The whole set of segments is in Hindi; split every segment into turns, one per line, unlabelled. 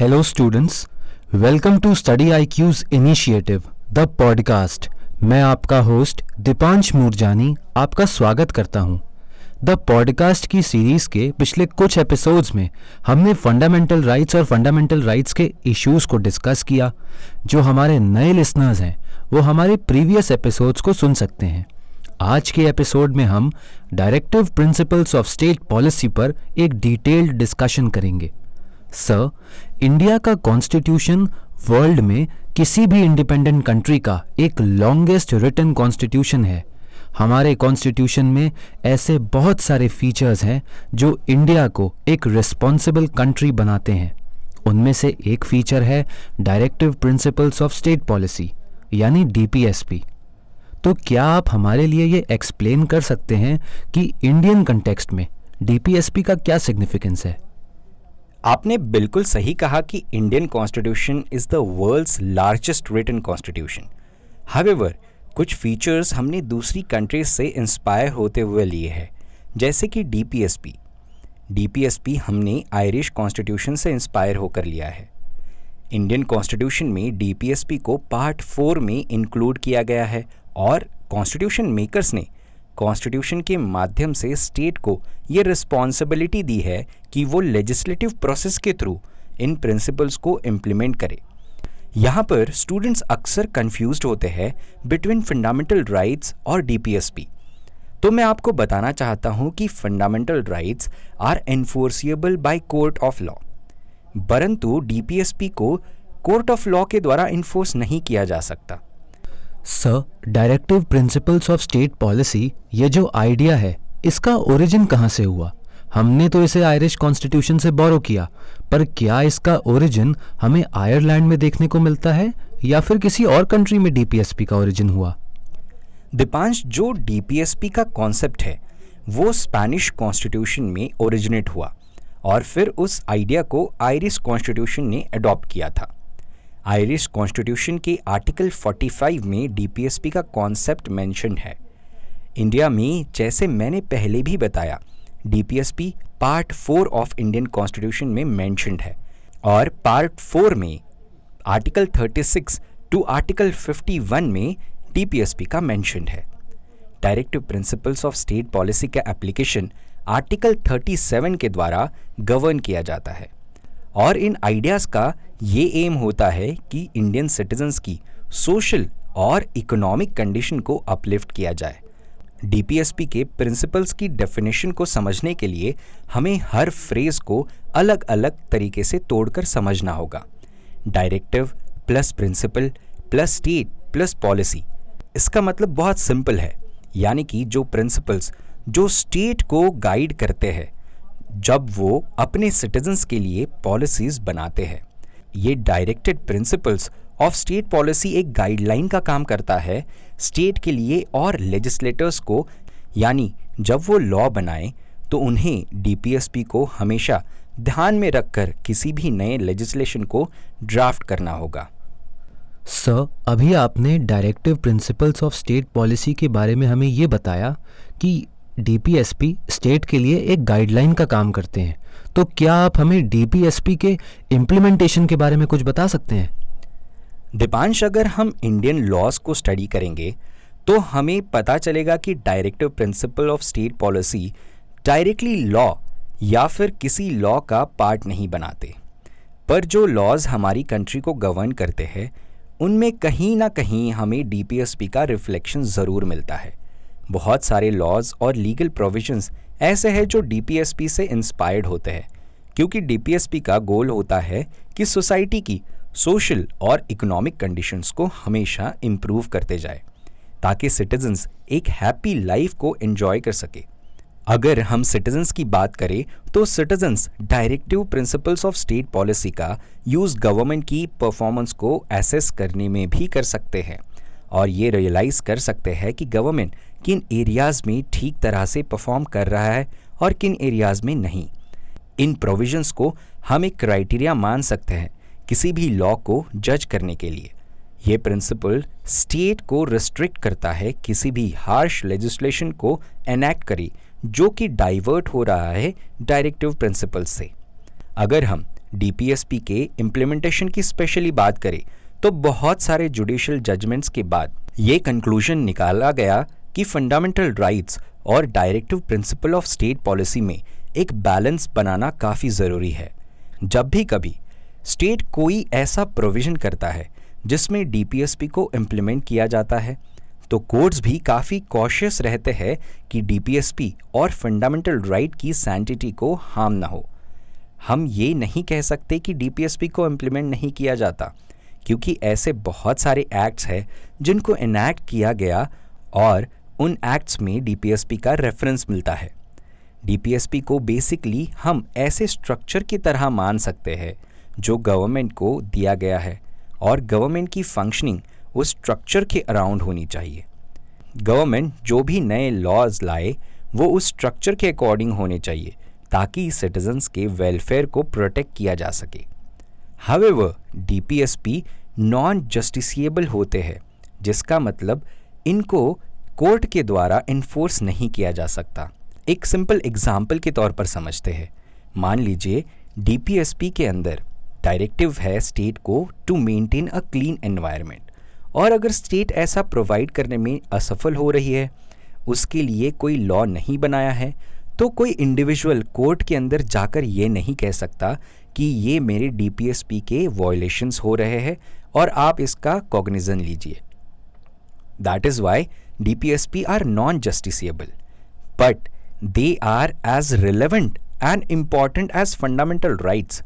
Hello, students. Welcome to Study IQ's initiative, The Podcast. मैं आपका होस्ट दीपांश मुरजानी आपका स्वागत करता हूँ। द पॉडकास्ट की सीरीज़ के पिछले कुछ एपिसोड्स में हमने फंडामेंटल राइट्स और फंडामेंटल राइट्स के इश्यूज़ को डिस्कस किया जो हमारे नए लिसनर्स हैं वो हमारे प्रीवियस एपिसोड्स को सुन सकते हैं आज के एपिसोड में हम directive principles of state policy पर एक डिटेल्ड डिस्कशन करेंगे सर इंडिया का कॉन्स्टिट्यूशन वर्ल्ड में किसी भी इंडिपेंडेंट कंट्री का एक लॉन्गेस्ट रिटर्न कॉन्स्टिट्यूशन है। हमारे कॉन्स्टिट्यूशन में ऐसे बहुत सारे फीचर्स हैं जो इंडिया को एक रिस्पॉन्सिबल कंट्री बनाते हैं। उनमें से एक फीचर है directive principles of state policy यानी डीपीएसपी तो क्या आप हमारे लिए ये एक्सप्लेन कर सकते हैं कि इंडियन कंटेक्स्ट में डीपीएसपी का क्या सिग्निफिकेंस है?
आपने बिल्कुल सही कहा कि Indian constitution is the world's largest written constitution however कुछ फीचर्स हमने दूसरी कंट्रीज़ से इंस्पायर होते हुए लिए हैं, जैसे कि डीपीएसपी डीपीएसपी हमने आयरिश कॉन्स्टिट्यूशन से इंस्पायर होकर लिया है। इंडियन कॉन्स्टिट्यूशन में डीपीएसपी को पार्ट फोर में इंक्लूड किया गया है और कॉन्स्टिट्यूशन मेकर्स ने कॉन्स्टिट्यूशन के माध्यम से स्टेट को ये रिस्पॉन्सिबिलिटी दी है कि वो लेजिस्लेटिव प्रोसेस के थ्रू इन प्रिंसिपल्स को इम्प्लीमेंट करे। यहाँ पर स्टूडेंट्स अक्सर कंफ्यूज होते हैं बिटवीन फंडामेंटल राइट्स और डीपीएसपी तो मैं आपको बताना चाहता हूँ कि fundamental rights are enforceable by court of law परंतु डीपीएसपी को कोर्ट ऑफ़ लॉ के द्वारा इन्फोर्स नहीं किया जा सकता।
Sir directive principles of state policy ये जो आइडिया है, इसका ओरिजिन कहाँ से हुआ? हमने तो इसे आयरिश कॉन्स्टिट्यूशन से बोरो किया, पर क्या इसका ओरिजिन हमें आयरलैंड में देखने को मिलता है, या फिर किसी और कंट्री में डीपीएसपी का ओरिजिन हुआ?
दीपांश, जो डीपीएसपी का कॉन्सेप्ट है, वो स्पेनिश कॉन्स्टिट्यूशन में ओरिजिनेट हुआ, और फिर उस आइडिया को आयरिश कॉन्स्टिट्यूशन ने अडॉप्ट किया था। आयरिश कॉन्स्टिट्यूशन के आर्टिकल 45 में डीपीएसपी का कॉन्सेप्ट मेंशन है। इंडिया में, जैसे मैंने पहले भी बताया, DPSP part four of Indian constitution में मैंशनड है। और पार्ट फोर में, आर्टिकल 36 टू आर्टिकल 51 में डीपीएसपी का मेंशन है। Directive principles of state policy का एप्लीकेशन आर्टिकल 37 के द्वारा गवर्न किया जाता है। और इन आइडियाज़ का ये एम होता है कि इंडियन सिटीजन्स की सोशल और इकोनॉमिक कंडीशन को अपलिफ्ट किया जाए। डीपीएसपी के प्रिंसिपल्स की डेफिनेशन को समझने के लिए हमें हर फ्रेज को अलग अलग तरीके से तोड़कर समझना होगा। Directive plus principle plus state plus policy इसका मतलब बहुत सिंपल है, यानी कि जो प्रिंसिपल्स जो स्टेट को गाइड करते हैं जब वो अपने सिटीजन्स के लिए पॉलिसीज़ बनाते हैं। ये directed principles of state policy एक गाइडलाइन का काम करता है स्टेट के लिए और लेजिस्लेटर्स को। यानी जब वो लॉ बनाएँ तो उन्हें डीपीएसपी को हमेशा ध्यान में रखकर किसी भी नए लेजिस्लेशन को ड्राफ्ट करना होगा।
सर, अभी आपने directive principles of state policy के बारे में हमें ये बताया कि डीपीएसपी स्टेट के लिए एक गाइडलाइन का काम करते हैं। तो क्या आप हमें डीपीएसपी के इम्प्लीमेंटेशन के बारे में कुछ बता सकते हैं?
दीपांश, अगर हम इंडियन लॉज को स्टडी करेंगे तो हमें पता चलेगा कि directive principle of state policy directly law या फिर किसी लॉ का पार्ट नहीं बनाते। पर जो लॉज हमारी कंट्री को गवर्न करते हैं, उनमें कहीं ना कहीं हमें डीपीएसपी का रिफ्लेक्शन ज़रूर मिलता है। बहुत सारे लॉज और लीगल प्रोविजंस ऐसे हैं जो डीपीएसपी से इंस्पायर्ड होते हैं, क्योंकि डीपीएसपी का गोल होता है कि सोसाइटी की सोशल और इकोनॉमिक कंडीशंस को हमेशा इम्प्रूव करते जाए, ताकि सिटीजन्स एक हैप्पी लाइफ को एंजॉय कर सके। अगर हम सिटीजन्स की बात करें तो citizens directive principles of state policy का यूज़ गवर्नमेंट की परफॉर्मेंस को एसेस करने में भी कर सकते हैं, और ये रियलाइज़ कर सकते हैं कि गवर्नमेंट किन एरियाज़ में ठीक तरह से परफॉर्म कर रहा है और किन एरियाज़ में नहीं। इन प्रोविजंस को हम एक क्राइटेरिया मान सकते हैं किसी भी लॉ को जज करने के लिए। ये प्रिंसिपल स्टेट को रिस्ट्रिक्ट करता है किसी भी हार्श लेजिस्लेशन को एनैक्ट करे, जो कि डाइवर्ट हो रहा है डायरेक्टिव प्रिंसिपल से। अगर हम डीपीएसपी के इम्प्लीमेंटेशन की स्पेशली बात करें तो बहुत सारे जुडिशियल जजमेंट्स के बाद ये कंक्लूजन निकाला गया कि फंडामेंटल राइट्स और directive principle of state policy में एक बैलेंस बनाना काफ़ी ज़रूरी है। जब भी कभी स्टेट कोई ऐसा प्रोविज़न करता है, जिसमें डीपीएसपी को इम्प्लीमेंट किया जाता है तो कोर्ट्स भी काफ़ी कॉशियस रहते हैं कि डीपीएसपी और फंडामेंटल राइट की सैंटिटी को हार्म ना हो। हम ये नहीं कह सकते कि डीपीएसपी को इम्प्लीमेंट नहीं किया जाता, क्योंकि ऐसे बहुत सारे एक्ट्स हैं जिनको इनैक्ट किया गया और उन एक्ट्स में डीपीएसपी का रेफरेंस मिलता है। डीपीएसपी को बेसिकली हम ऐसे स्ट्रक्चर की तरह मान सकते हैं, जो गवर्नमेंट को दिया गया है, और गवर्नमेंट की फंक्शनिंग उस स्ट्रक्चर के अराउंड होनी चाहिए। गवर्नमेंट जो भी नए लॉज लाए, वो उस स्ट्रक्चर के अकॉर्डिंग होने चाहिए, ताकि सिटीजन्स के वेलफेयर को प्रोटेक्ट किया जा सके। हावेवर डीपीएसपी नॉन जस्टिसिएबल होते हैं, जिसका मतलब इनको कोर्ट के द्वारा इन्फोर्स नहीं किया जा सकता। एक सिंपल एग्ज़ाम्पल के तौर पर समझते हैं। मान लीजिए डीपीएसपी के अंदर डायरेक्टिव है स्टेट को to maintain a clean environment और अगर स्टेट ऐसा प्रोवाइड करने में असफल हो रही है, उसके लिए कोई लॉ नहीं बनाया है तो कोई इंडिविजुअल कोर्ट के अंदर जाकर ये नहीं कह सकता कि ये मेरे डीपीएसपी के वॉयलेशंस हो रहे हैं और आप इसका कॉग्निजन लीजिए। That is why DPSP are non justiciable but they are as relevant and important as fundamental rights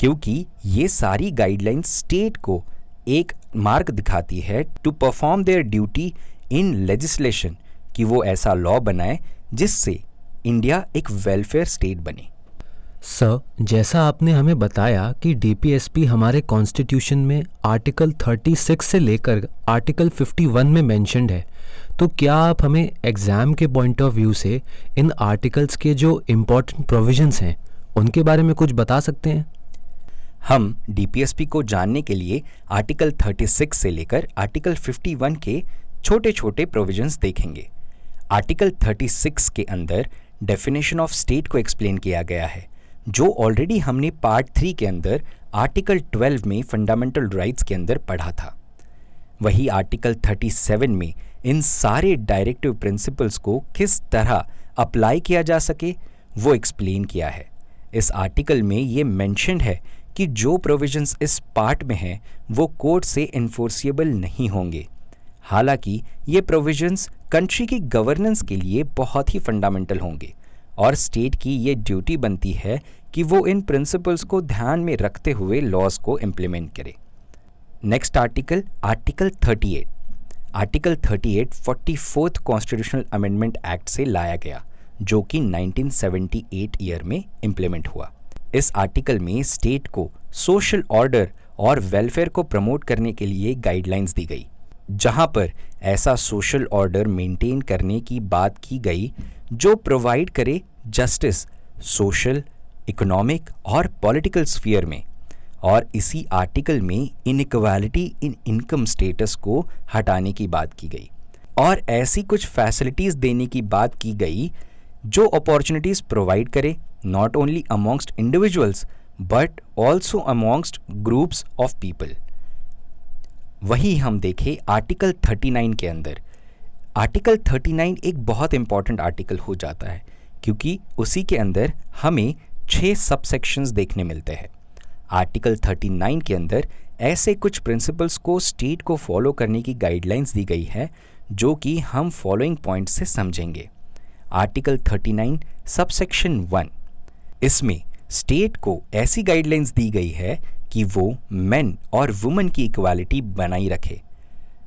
क्योंकि ये सारी गाइडलाइंस स्टेट को एक मार्ग दिखाती है to perform their duty in legislation कि वो ऐसा लॉ बनाए जिससे इंडिया एक वेलफेयर स्टेट बने।
सर, जैसा आपने हमें बताया कि डीपीएसपी हमारे कॉन्स्टिट्यूशन में आर्टिकल 36 से लेकर आर्टिकल 51 में मेंशनड है तो क्या आप हमें एग्ज़ाम के पॉइंट ऑफ़ व्यू से इन आर्टिकल्स के जो इम्पोर्टेंट प्रोविजंस हैं, उनके बारे में कुछ बता सकते हैं?
हम डीपीएसपी को जानने के लिए आर्टिकल 36 से लेकर आर्टिकल 51 के छोटे छोटे प्रोविजंस देखेंगे। आर्टिकल 36 के अंदर डेफिनेशन ऑफ़ स्टेट को एक्सप्लेन किया गया है। जो ऑलरेडी हमने पार्ट थ्री के अंदर आर्टिकल 12 में फंडामेंटल राइट्स के अंदर पढ़ा था। वही आर्टिकल 37 में इन सारे डायरेक्टिव प्रिंसिपल्स को किस तरह अप्लाई किया जा सके, वो एक्सप्लेन किया है। इस आर्टिकल में ये मैंशन है कि जो प्रोविजंस इस पार्ट में हैं, वो कोर्ट से इन्फोर्सिएबल नहीं होंगे। हालाँकि ये प्रोविजंस कंट्री की गवर्नेंस के लिए बहुत ही फंडामेंटल होंगे। और स्टेट की ये ड्यूटी बनती है कि वो इन प्रिंसिपल्स को ध्यान में रखते हुए लॉज को इम्प्लीमेंट करे। Next article article 38 article 38 forty fourth constitutional amendment act से लाया गया, जो कि 1978 ईयर में इम्प्लीमेंट हुआ। इस आर्टिकल में स्टेट को सोशल ऑर्डर और वेलफेयर को प्रमोट करने के लिए गाइडलाइंस दी गई। जहाँ पर ऐसा सोशल ऑर्डर मेंटेन करने की बात की गई जो प्रोवाइड करे जस्टिस सोशल इकोनॉमिक और पॉलिटिकल स्फीयर में। और इसी आर्टिकल में इनक्वालिटी इन इनकम स्टेटस को हटाने की बात की गई। और ऐसी कुछ फैसिलिटीज़ देने की बात की गई जो अपॉर्चुनिटीज़ प्रोवाइड करे not only amongst individuals but also amongst groups of people वही हम देखें आर्टिकल 39 के अंदर। आर्टिकल 39 एक बहुत इंपॉर्टेंट आर्टिकल हो जाता है, क्योंकि उसी के अंदर हमें छः सबसेक्शंस देखने मिलते हैं। आर्टिकल 39 के अंदर ऐसे कुछ प्रिंसिपल्स को स्टेट को फॉलो करने की गाइडलाइंस दी गई है, जो कि हम फॉलोइंग पॉइंट से समझेंगे। आर्टिकल 39 सबसेक्शन वन इसमें स्टेट को ऐसी गाइडलाइंस दी गई है कि वो मेन और वुमेन की इक्वालिटी बनाई रखे।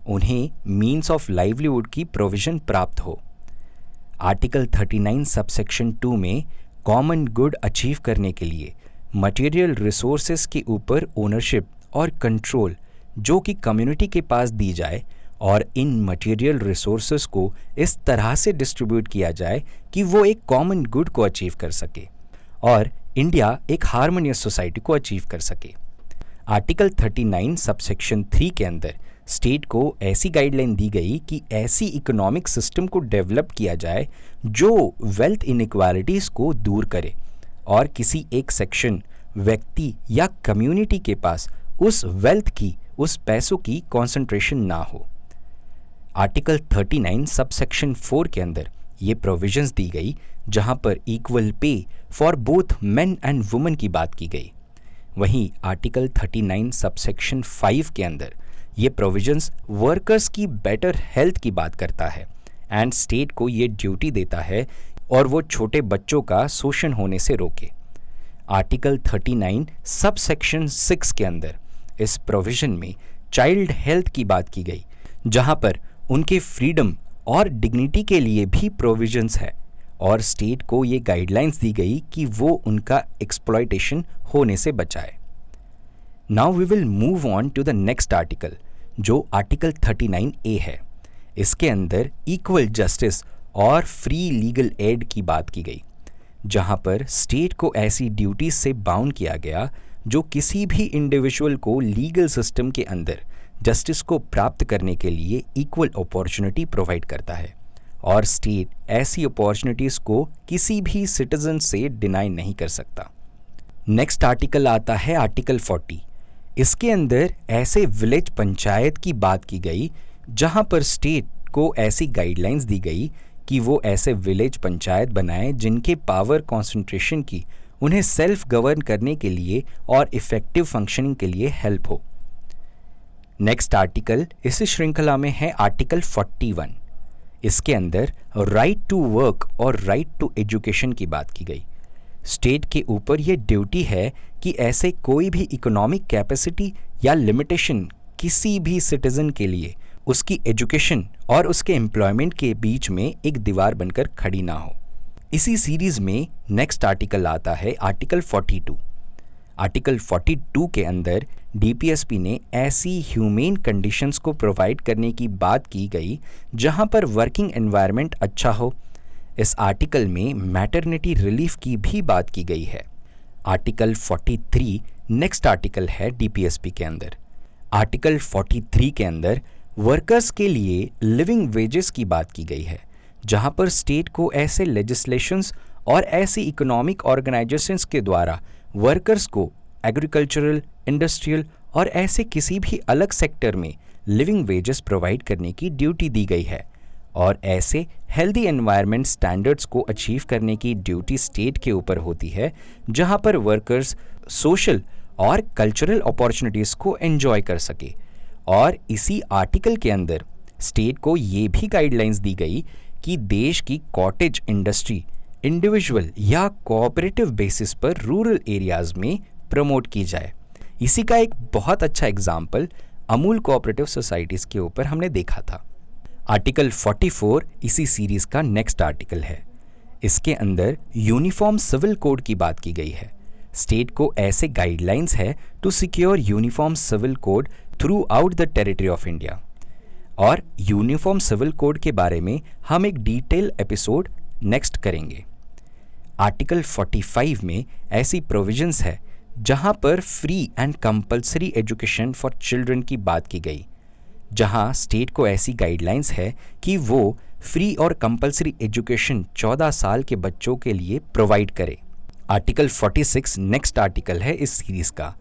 उन्हें मीन्स ऑफ़ लाइवलीहुड की प्रोविज़न प्राप्त हो। आर्टिकल 39 सबसेक्शन 2 में कॉमन गुड अचीव करने के लिए मटेरियल रिसोर्सेज के ऊपर ओनरशिप और कंट्रोल जो कि कम्युनिटी के पास दी जाए और इन मटेरियल रिसोर्सेज को इस तरह से डिस्ट्रीब्यूट किया जाए कि वो एक कॉमन गुड को अचीव कर सके और इंडिया एक हारमोनियस सोसाइटी को अचीव कर सके। आर्टिकल 39 सबसेक्शन 3 के अंदर स्टेट को ऐसी गाइडलाइन दी गई कि ऐसी इकोनॉमिक सिस्टम को डेवलप किया जाए जो वेल्थ इनक्वालिटीज़ को दूर करे और किसी एक सेक्शन व्यक्ति या कम्युनिटी के पास उस वेल्थ की, उस पैसों की कॉन्सेंट्रेशन ना हो। आर्टिकल 39 सब सेक्शन फोर के अंदर ये प्रोविजंस दी गई जहाँ पर equal pay for both men and women की बात की गई। वहीं आर्टिकल 39 सब सेक्शन फाइव के अंदर ये प्रोविजंस वर्कर्स की बेटर हेल्थ की बात करता है एंड स्टेट को ये ड्यूटी देता है और वो छोटे बच्चों का शोषण होने से रोके। आर्टिकल 39 सब सेक्शन सिक्स के अंदर इस प्रोविज़न में चाइल्ड हेल्थ की बात की गई, जहाँ पर उनके फ्रीडम और डिग्निटी के लिए भी प्रोविजंस है। और स्टेट को ये गाइडलाइंस दी गई कि वो उनका एक्सप्लॉयटेशन होने से बचाए। Now we will move on to the next article जो आर्टिकल 39 ए है। इसके अंदर इक्वल जस्टिस और फ्री लीगल एड की बात की गई, जहाँ पर स्टेट को ऐसी ड्यूटीज़ से बाउंड किया गया, जो किसी भी इंडिविजुअल को लीगल सिस्टम के अंदर जस्टिस को प्राप्त करने के लिए इक्वल अपॉर्चुनिटी प्रोवाइड करता है। और स्टेट ऐसी अपॉर्चुनिटीज़ को किसी भी सिटीजन से डिनाई नहीं कर सकता। नेक्स्ट आर्टिकल आता है आर्टिकल 40 इसके अंदर ऐसे विलेज पंचायत की बात की गई, जहाँ पर स्टेट को ऐसी गाइडलाइंस दी गई कि वो ऐसे विलेज पंचायत बनाएँ जिनके पावर कॉन्सेंट्रेशन की उन्हें सेल्फ गवर्न करने के लिए और इफ़ेक्टिव फंक्शनिंग के लिए हेल्प हो। नेक्स्ट आर्टिकल इसी श्रृंखला में है आर्टिकल 41 इसके अंदर राइट टू वर्क और राइट टू एजुकेशन की बात की गई। स्टेट के ऊपर यह ड्यूटी है कि ऐसे कोई भी इकोनॉमिक कैपेसिटी या लिमिटेशन किसी भी सिटीजन के लिए उसकी एजुकेशन और उसके एम्प्लॉयमेंट के बीच में एक दीवार बनकर खड़ी ना हो। इसी सीरीज़ में नेक्स्ट आर्टिकल आता है आर्टिकल 42 आर्टिकल 42 के अंदर डीपीएसपी ने ऐसी ह्यूमेन कंडीशंस को प्रोवाइड करने की बात की गई जहाँ पर वर्किंग एनवायरनमेंट अच्छा हो। इस आर्टिकल में मैटरनिटी रिलीफ की भी बात की गई है। आर्टिकल 43 नेक्स्ट आर्टिकल है डीपीएसपी के अंदर। आर्टिकल 43 के अंदर वर्कर्स के लिए लिविंग वेजेस की बात की गई है, जहाँ पर स्टेट को ऐसे लेजिस्लेशंस और ऐसी इकोनॉमिक ऑर्गेनाइजेशंस के द्वारा वर्कर्स को एग्रीकल्चरल इंडस्ट्रियल और ऐसे किसी भी अलग सेक्टर में लिविंग वेजेस प्रोवाइड करने की ड्यूटी दी गई है और ऐसे हेल्दी एनवायरनमेंट स्टैंडर्ड्स को अचीव करने की ड्यूटी स्टेट के ऊपर होती है, जहाँ पर वर्कर्स सोशल और कल्चरल अपॉर्चुनिटीज़ को एंजॉय कर सके। और इसी आर्टिकल के अंदर स्टेट को ये भी गाइडलाइंस दी गई कि देश की कॉटेज इंडस्ट्री इंडिविजुअल या कोऑपरेटिव बेसिस पर रूरल एरियाज़ में प्रमोट की जाए। इसी का एक बहुत अच्छा एग्ज़ाम्पल अमूल कोऑपरेटिव सोसाइटीज़ के ऊपर हमने देखा था। आर्टिकल 44 इसी सीरीज़ का नेक्स्ट आर्टिकल है। इसके अंदर यूनिफॉर्म सिविल कोड की बात की गई है। स्टेट को ऐसे गाइडलाइंस है to secure uniform civil code throughout the territory of India और यूनिफॉर्म सिविल कोड के बारे में हम एक डिटेल एपिसोड नेक्स्ट करेंगे। आर्टिकल 45 में ऐसी प्रोविजंस है, जहाँ पर free and compulsory education for children की बात की गई, जहाँ स्टेट को ऐसी गाइडलाइंस है कि वो फ्री और कंपलसरी एजुकेशन 14 साल के बच्चों के लिए प्रोवाइड करे। आर्टिकल 46 नेक्स्ट आर्टिकल है इस सीरीज़ का।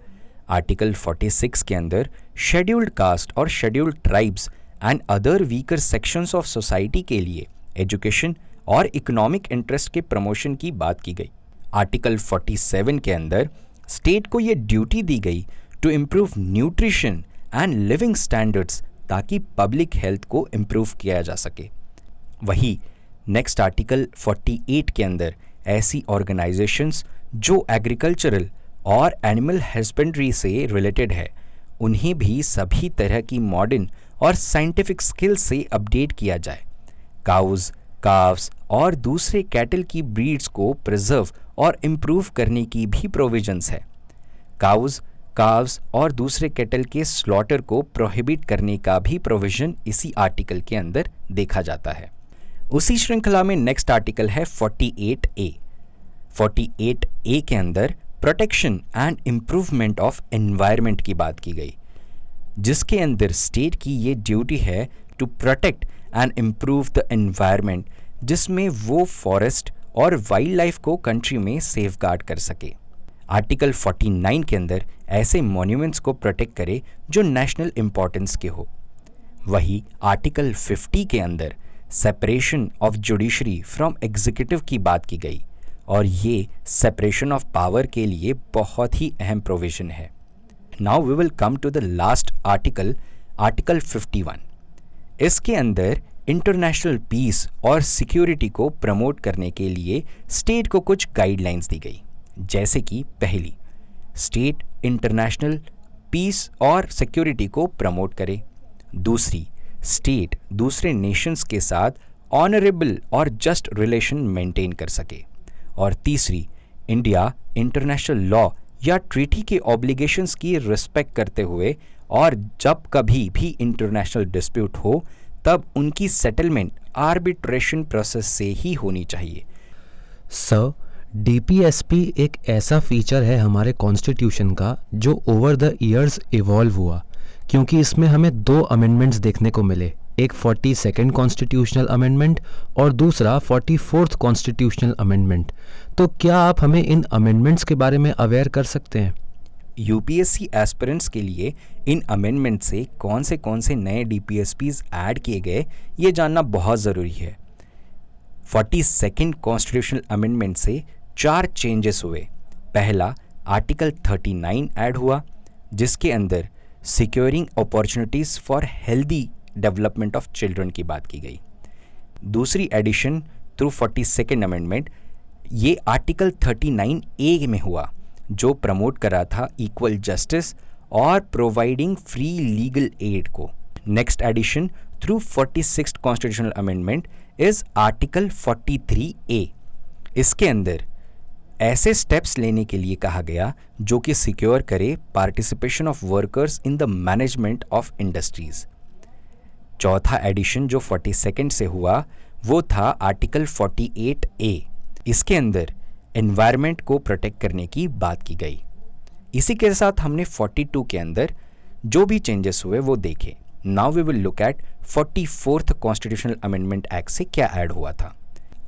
आर्टिकल 46 के अंदर शेड्यूल्ड कास्ट और scheduled tribes and other weaker sections of society के लिए एजुकेशन और इकोनॉमिक इंटरेस्ट के प्रमोशन की बात की गई। आर्टिकल 47 के अंदर स्टेट को यह ड्यूटी दी गई to improve nutrition and living standards ताकि पब्लिक हेल्थ को इम्प्रूव किया जा सके। वही नेक्स्ट आर्टिकल 48 के अंदर ऐसी ऑर्गेनाइजेशंस जो एग्रीकल्चरल और एनिमल हस्बेंड्री से रिलेटेड है, उन्हें भी सभी तरह की मॉडर्न और साइंटिफिक स्किल से अपडेट किया जाए। काउज काव्स और दूसरे कैटल की ब्रीड्स को प्रिजर्व और इम्प्रूव करने की भी प्रोविजंस है। काउज काव्स और दूसरे कैटल के स्लॉटर को प्रोहिबिट करने का भी प्रोविज़न इसी आर्टिकल के अंदर देखा जाता है। उसी श्रृंखला में नेक्स्ट आर्टिकल है 48 ए 48 ए के अंदर protection and improvement of environment की बात की गई, जिसके अंदर स्टेट की ये ड्यूटी है to protect and improve the environment जिसमें वो फॉरेस्ट और वाइल्ड लाइफ को कंट्री में सेफ़ गार्ड कर सके। आर्टिकल 49 के अंदर ऐसे मॉन्यूमेंट्स को प्रोटेक्ट करे जो नेशनल इम्पोर्टेंस के हो। वही आर्टिकल 50 के अंदर separation of judiciary from executive की बात की गई, और ये सेपरेशन ऑफ़ पावर के लिए बहुत ही अहम प्रोविज़न है। Now we will come to the last article article 51 इसके अंदर इंटरनेशनल पीस और सिक्योरिटी को प्रमोट करने के लिए स्टेट को कुछ गाइडलाइंस दी गई, जैसे कि पहली स्टेट इंटरनेशनल पीस और सिक्योरिटी को प्रमोट करे। दूसरी स्टेट दूसरे नेशंस के साथ ऑनरेबल और जस्ट रिलेशन मेंटेन कर सके। और तीसरी इंडिया इंटरनेशनल लॉ या ट्रीटी के ऑब्लिगेशंस की रिस्पेक्ट करते हुए और जब कभी भी इंटरनेशनल डिस्प्यूट हो, तब उनकी सेटलमेंट आर्बिट्रेशन प्रोसेस से ही होनी चाहिए।
सर डीपीएसपी एक ऐसा फीचर है हमारे कॉन्स्टिट्यूशन का जो ओवर द ईयर्स इवॉल्व हुआ, क्योंकि इसमें हमें दो अमेंडमेंट्स देखने को मिले। एक फोर्टी सेकेंड कॉन्स्टिट्यूशनल अमेंडमेंट और दूसरा फोर्टी फोर्थ कॉन्स्टिट्यूशनल अमेंडमेंट तो क्या आप हमें इन अमेंडमेंट्स के बारे में अवेयर कर सकते हैं?
यूपीएससी एस्पिरेंट्स के लिए इन अमेंडमेंट से कौन से कौन से नए डीपीएसपीज ऐड किए गए, ये जानना बहुत ज़रूरी है। फोर्टी सेकेंड कॉन्स्टिट्यूशनल अमेंडमेंट से चार चेंजेस हुए। पहला आर्टिकल 39 ऐड हुआ, जिसके अंदर securing opportunities for healthy development of children की बात की गई। दूसरी addition through forty second amendment, ये आर्टिकल 39 ए में हुआ, जो प्रमोट करा था इक्वल जस्टिस और प्रोवाइडिंग फ्री लीगल एड को। Next addition through forty six constitutional amendment is article 43 A इसके अंदर ऐसे स्टेप्स लेने के लिए कहा गया, जो कि सिक्योर करे participation of workers in the management of industries चौथा एडिशन जो फोर्टी सेकेंड से हुआ, वो था आर्टिकल 48 ए इसके अंदर एनवायरनमेंट को प्रोटेक्ट करने की बात की गई। इसी के साथ हमने 42 के अंदर जो भी चेंजेस हुए, वो देखे। Now we will look at forty fourth constitutional amendment act से क्या ऐड हुआ था।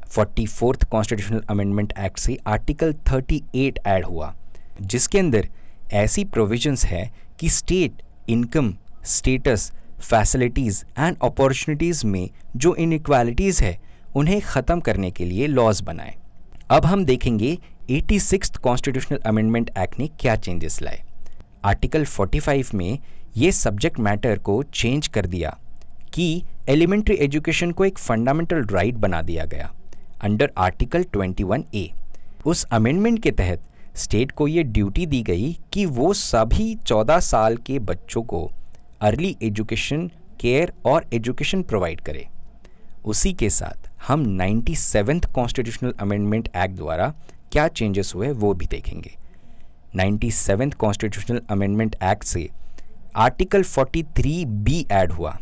Forty fourth constitutional amendment act से आर्टिकल 38 ऐड हुआ, जिसके अंदर ऐसी प्रोविजंस है कि state income status facilities and opportunities में जो इनक्वालिटीज़ है, उन्हें ख़त्म करने के लिए लॉज बनाए। अब हम देखेंगे eighty six constitutional amendment act ने क्या चेंजेस लाए। आर्टिकल 45 में ये सब्जेक्ट मैटर को चेंज कर दिया कि एलिमेंट्री एजुकेशन को एक फंडामेंटल राइट बना दिया गया अंडर आर्टिकल 21 ए उस अमेंडमेंट के तहत स्टेट को ये ड्यूटी दी गई कि वो सभी 14 साल के बच्चों को अर्ली एजुकेशन, केयर और एजुकेशन प्रोवाइड करे। उसी के साथ हम ninety seventh constitutional amendment act द्वारा क्या चेंजेस हुए वो भी देखेंगे। Ninety seventh constitutional amendment act से आर्टिकल 43 बी ऐड हुआ।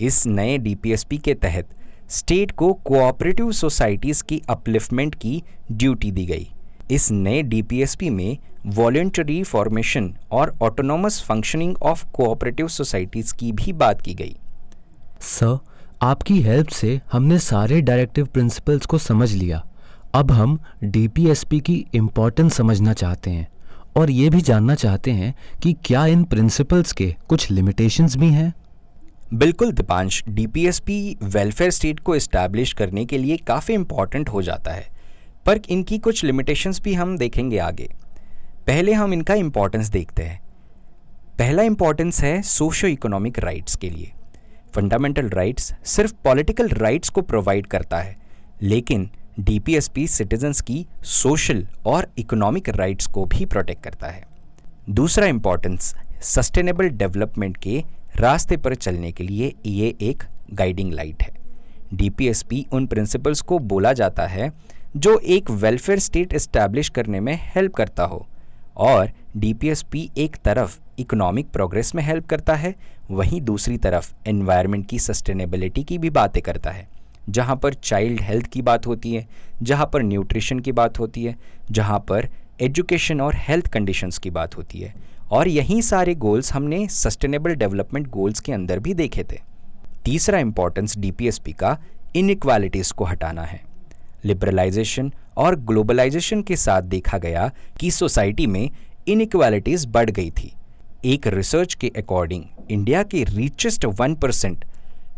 इस नए डीपीएसपी के तहत स्टेट को कोऑपरेटिव सोसाइटीज़ की अपलिफ्टमेंट की ड्यूटी दी गई। इस नए डीपीएसपी में वॉलेंटरी फॉर्मेशन और autonomous functioning of cooperative societies की भी बात की गई।
सर आपकी हेल्प से हमने सारे डायरेक्टिव प्रिंसिपल्स को समझ लिया। अब हम डीपीएसपी की इम्पोर्टेंस समझना चाहते हैं और ये भी जानना चाहते हैं कि क्या इन प्रिंसिपल्स के कुछ लिमिटेशंस भी हैं।
बिल्कुल दीपांश डीपीएसपी वेलफेयर स्टेट को इस्टेब्लिश करने के लिए काफ़ी इंपॉर्टेंट हो जाता है। पर इनकी कुछ लिमिटेशंस भी हम देखेंगे आगे। पहले हम इनका इम्पोर्टेंस देखते हैं। पहला इम्पोर्टेंस है सोशो इकोनॉमिक राइट्स के लिए। फंडामेंटल राइट्स सिर्फ़ पॉलिटिकल राइट्स को प्रोवाइड करता है, लेकिन डीपीएसपी सिटीजन्स की सोशल और इकोनॉमिक राइट्स को भी प्रोटेक्ट करता है। दूसरा इंपॉर्टेंस सस्टेनेबल डेवलपमेंट के रास्ते पर चलने के लिए ये एक गाइडिंग लाइट है। डीपीएसपी उन प्रिंसिपल्स को बोला जाता है जो एक वेलफेयर स्टेट इस्टेब्लिश करने में हेल्प करता हो। और डीपीएसपी एक तरफ़ इकोनॉमिक प्रोग्रेस में हेल्प करता है, वहीं दूसरी तरफ़ एनवायरनमेंट की सस्टेनेबिलिटी की भी बातें करता है। जहाँ पर चाइल्ड हेल्थ की बात होती है, जहाँ पर न्यूट्रिशन की बात होती है, जहाँ पर एजुकेशन और हेल्थ कंडीशंस की बात होती है। और यही सारे गोल्स हमने सस्टेनेबल डेवलपमेंट गोल्स के अंदर भी देखे थे। तीसरा इंपॉर्टेंस डीपीएसपी का इनक्वालिटीज़ को हटाना है। लिबरलाइजेशन और ग्लोबलाइजेशन के साथ देखा गया कि सोसाइटी में इनइक्वालिटीज बढ़ गई थी। एक रिसर्च के अकॉर्डिंग इंडिया के richest one percent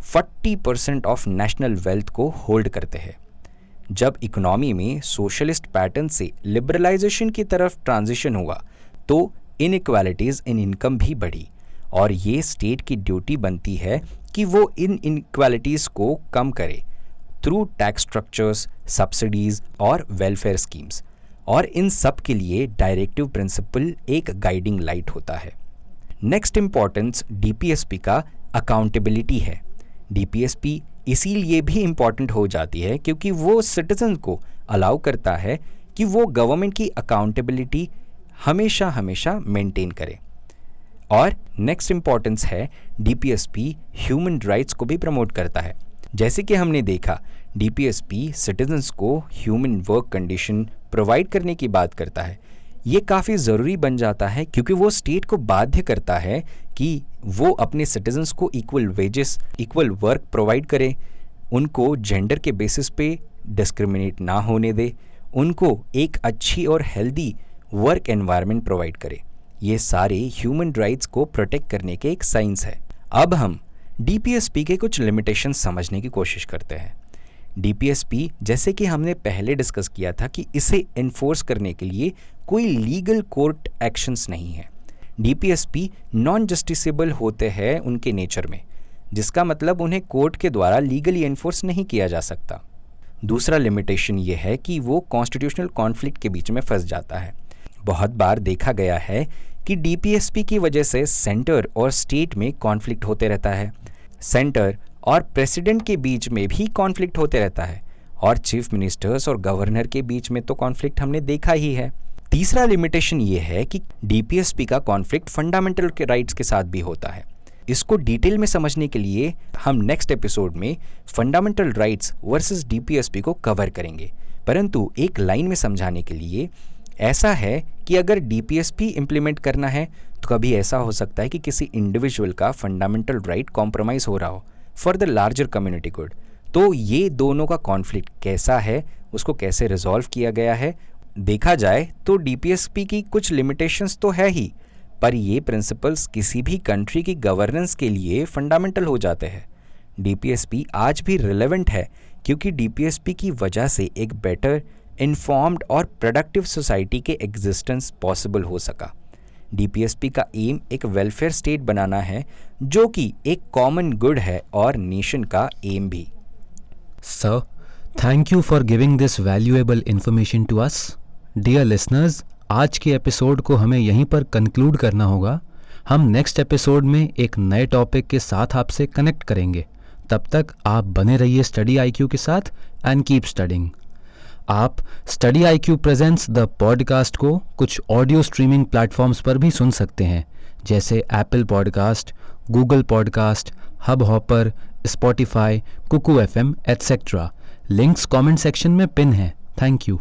forty percent of national wealth को होल्ड करते हैं। जब इकोनॉमी में सोशलिस्ट पैटर्न से लिबरलाइजेशन की तरफ़ ट्रांजिशन हुआ तो इनइक्वालिटीज़ इन इनकम भी बढ़ी और ये स्टेट की ड्यूटी बनती है कि वो इन इनक्वालिटीज़ को कम करे। थ्रू टैक्स स्ट्रक्चर्स सब्सिडीज़ और वेलफेयर स्कीम्स और इन सब के लिए डायरेक्टिव प्रिंसिपल एक गाइडिंग लाइट होता है। नेक्स्ट इम्पॉर्टेंस डीपीएसपी का अकाउंटेबिलिटी है। डीपीएसपी इसीलिए भी इंपॉर्टेंट हो जाती है क्योंकि वो सिटीजन को अलाउ करता है कि वो गवर्नमेंट की अकाउंटेबिलिटी हमेशा हमेशा मेंटेन करे। और नेक्स्ट इम्पॉर्टेंस है डीपीएसपी ह्यूमन राइट्स को भी प्रमोट करता है। जैसे कि हमने देखा डीपीएसपी सिटीजन्स को ह्यूमन वर्क कंडीशन प्रोवाइड करने की बात करता है। ये काफ़ी ज़रूरी बन जाता है क्योंकि वो स्टेट को बाध्य करता है कि वो अपने सिटीजन्स को equal wages equal work provide करे। उनको जेंडर के बेसिस पे डिस्क्रिमिनेट ना होने दे। उनको एक अच्छी और हेल्दी वर्क एनवायरनमेंट प्रोवाइड करे। ये सारे ह्यूमन राइट्स को प्रोटेक्ट करने के एक साइंस है। अब हम डीपीएसपी के कुछ लिमिटेशन समझने की कोशिश करते हैं। डीपीएसपी जैसे कि हमने पहले डिस्कस किया था कि इसे इन्फोर्स करने के लिए कोई लीगल कोर्ट एक्शंस नहीं है। डीपीएसपी नॉन जस्टिसेबल होते हैं उनके नेचर में, जिसका मतलब उन्हें कोर्ट के द्वारा लीगली इन्फोर्स नहीं किया जा सकता। दूसरा लिमिटेशन ये है कि वो कॉन्स्टिट्यूशनल कॉन्फ्लिक्ट के बीच में फंस जाता है। बहुत बार देखा गया है कि डीपीएसपी की वजह से सेंटर और स्टेट में कॉन्फ्लिक्ट होते रहता है। सेंटर और प्रेसिडेंट के बीच में भी कॉन्फ्लिक्ट होते रहता है। और चीफ मिनिस्टर्स और गवर्नर के बीच में तो कॉन्फ्लिक्ट हमने देखा ही है। तीसरा लिमिटेशन ये है कि डीपीएसपी का कॉन्फ्लिक्ट फंडामेंटल के राइट्स के साथ भी होता है। इसको डिटेल में समझने के लिए हम नेक्स्ट एपिसोड में फंडामेंटल राइट्स वर्सेस डीपीएसपी को कवर करेंगे। परंतु एक लाइन में समझाने के लिए ऐसा है कि अगर डीपीएसपी इम्प्लीमेंट करना है तो कभी ऐसा हो सकता है कि किसी इंडिविजुअल का फंडामेंटल राइट कॉम्प्रोमाइज़ हो रहा हो for the larger community good तो ये दोनों का कॉन्फ्लिक्ट कैसा है, उसको कैसे रिजॉल्व किया गया है, देखा जाए तो डीपीएसपी की कुछ लिमिटेशंस तो है ही, पर ये प्रिंसिपल्स किसी भी कंट्री की गवर्नेंस के लिए फंडामेंटल हो जाते हैं। डीपीएसपी आज भी रिलेवेंट है, क्योंकि डीपीएसपी की वजह से एक बेटर इन्फॉर्म्ड और प्रोडक्टिव सोसाइटी के एग्जिस्टेंस पॉसिबल हो सका। डीपीएसपी का एम एक वेलफेयर स्टेट बनाना है, जो कि एक कॉमन गुड है और नेशन का एम भी।
Sir thank you for giving this valuable information to us dear listeners आज के एपिसोड को हमें यहीं पर कंक्लूड करना होगा। हम नेक्स्ट एपिसोड में एक नए टॉपिक के साथ आपसे कनेक्ट करेंगे। तब तक आप बने रहिए स्टडी आईक्यू के साथ एंड कीप स्टडिंग आप study I Q presents the podcast को कुछ ऑडियो स्ट्रीमिंग प्लेटफॉर्म्स पर भी सुन सकते हैं, जैसे Apple podcast Google podcast Hubhopper Spotify Kuku F M etcetera links comment section में पिन है। Thank you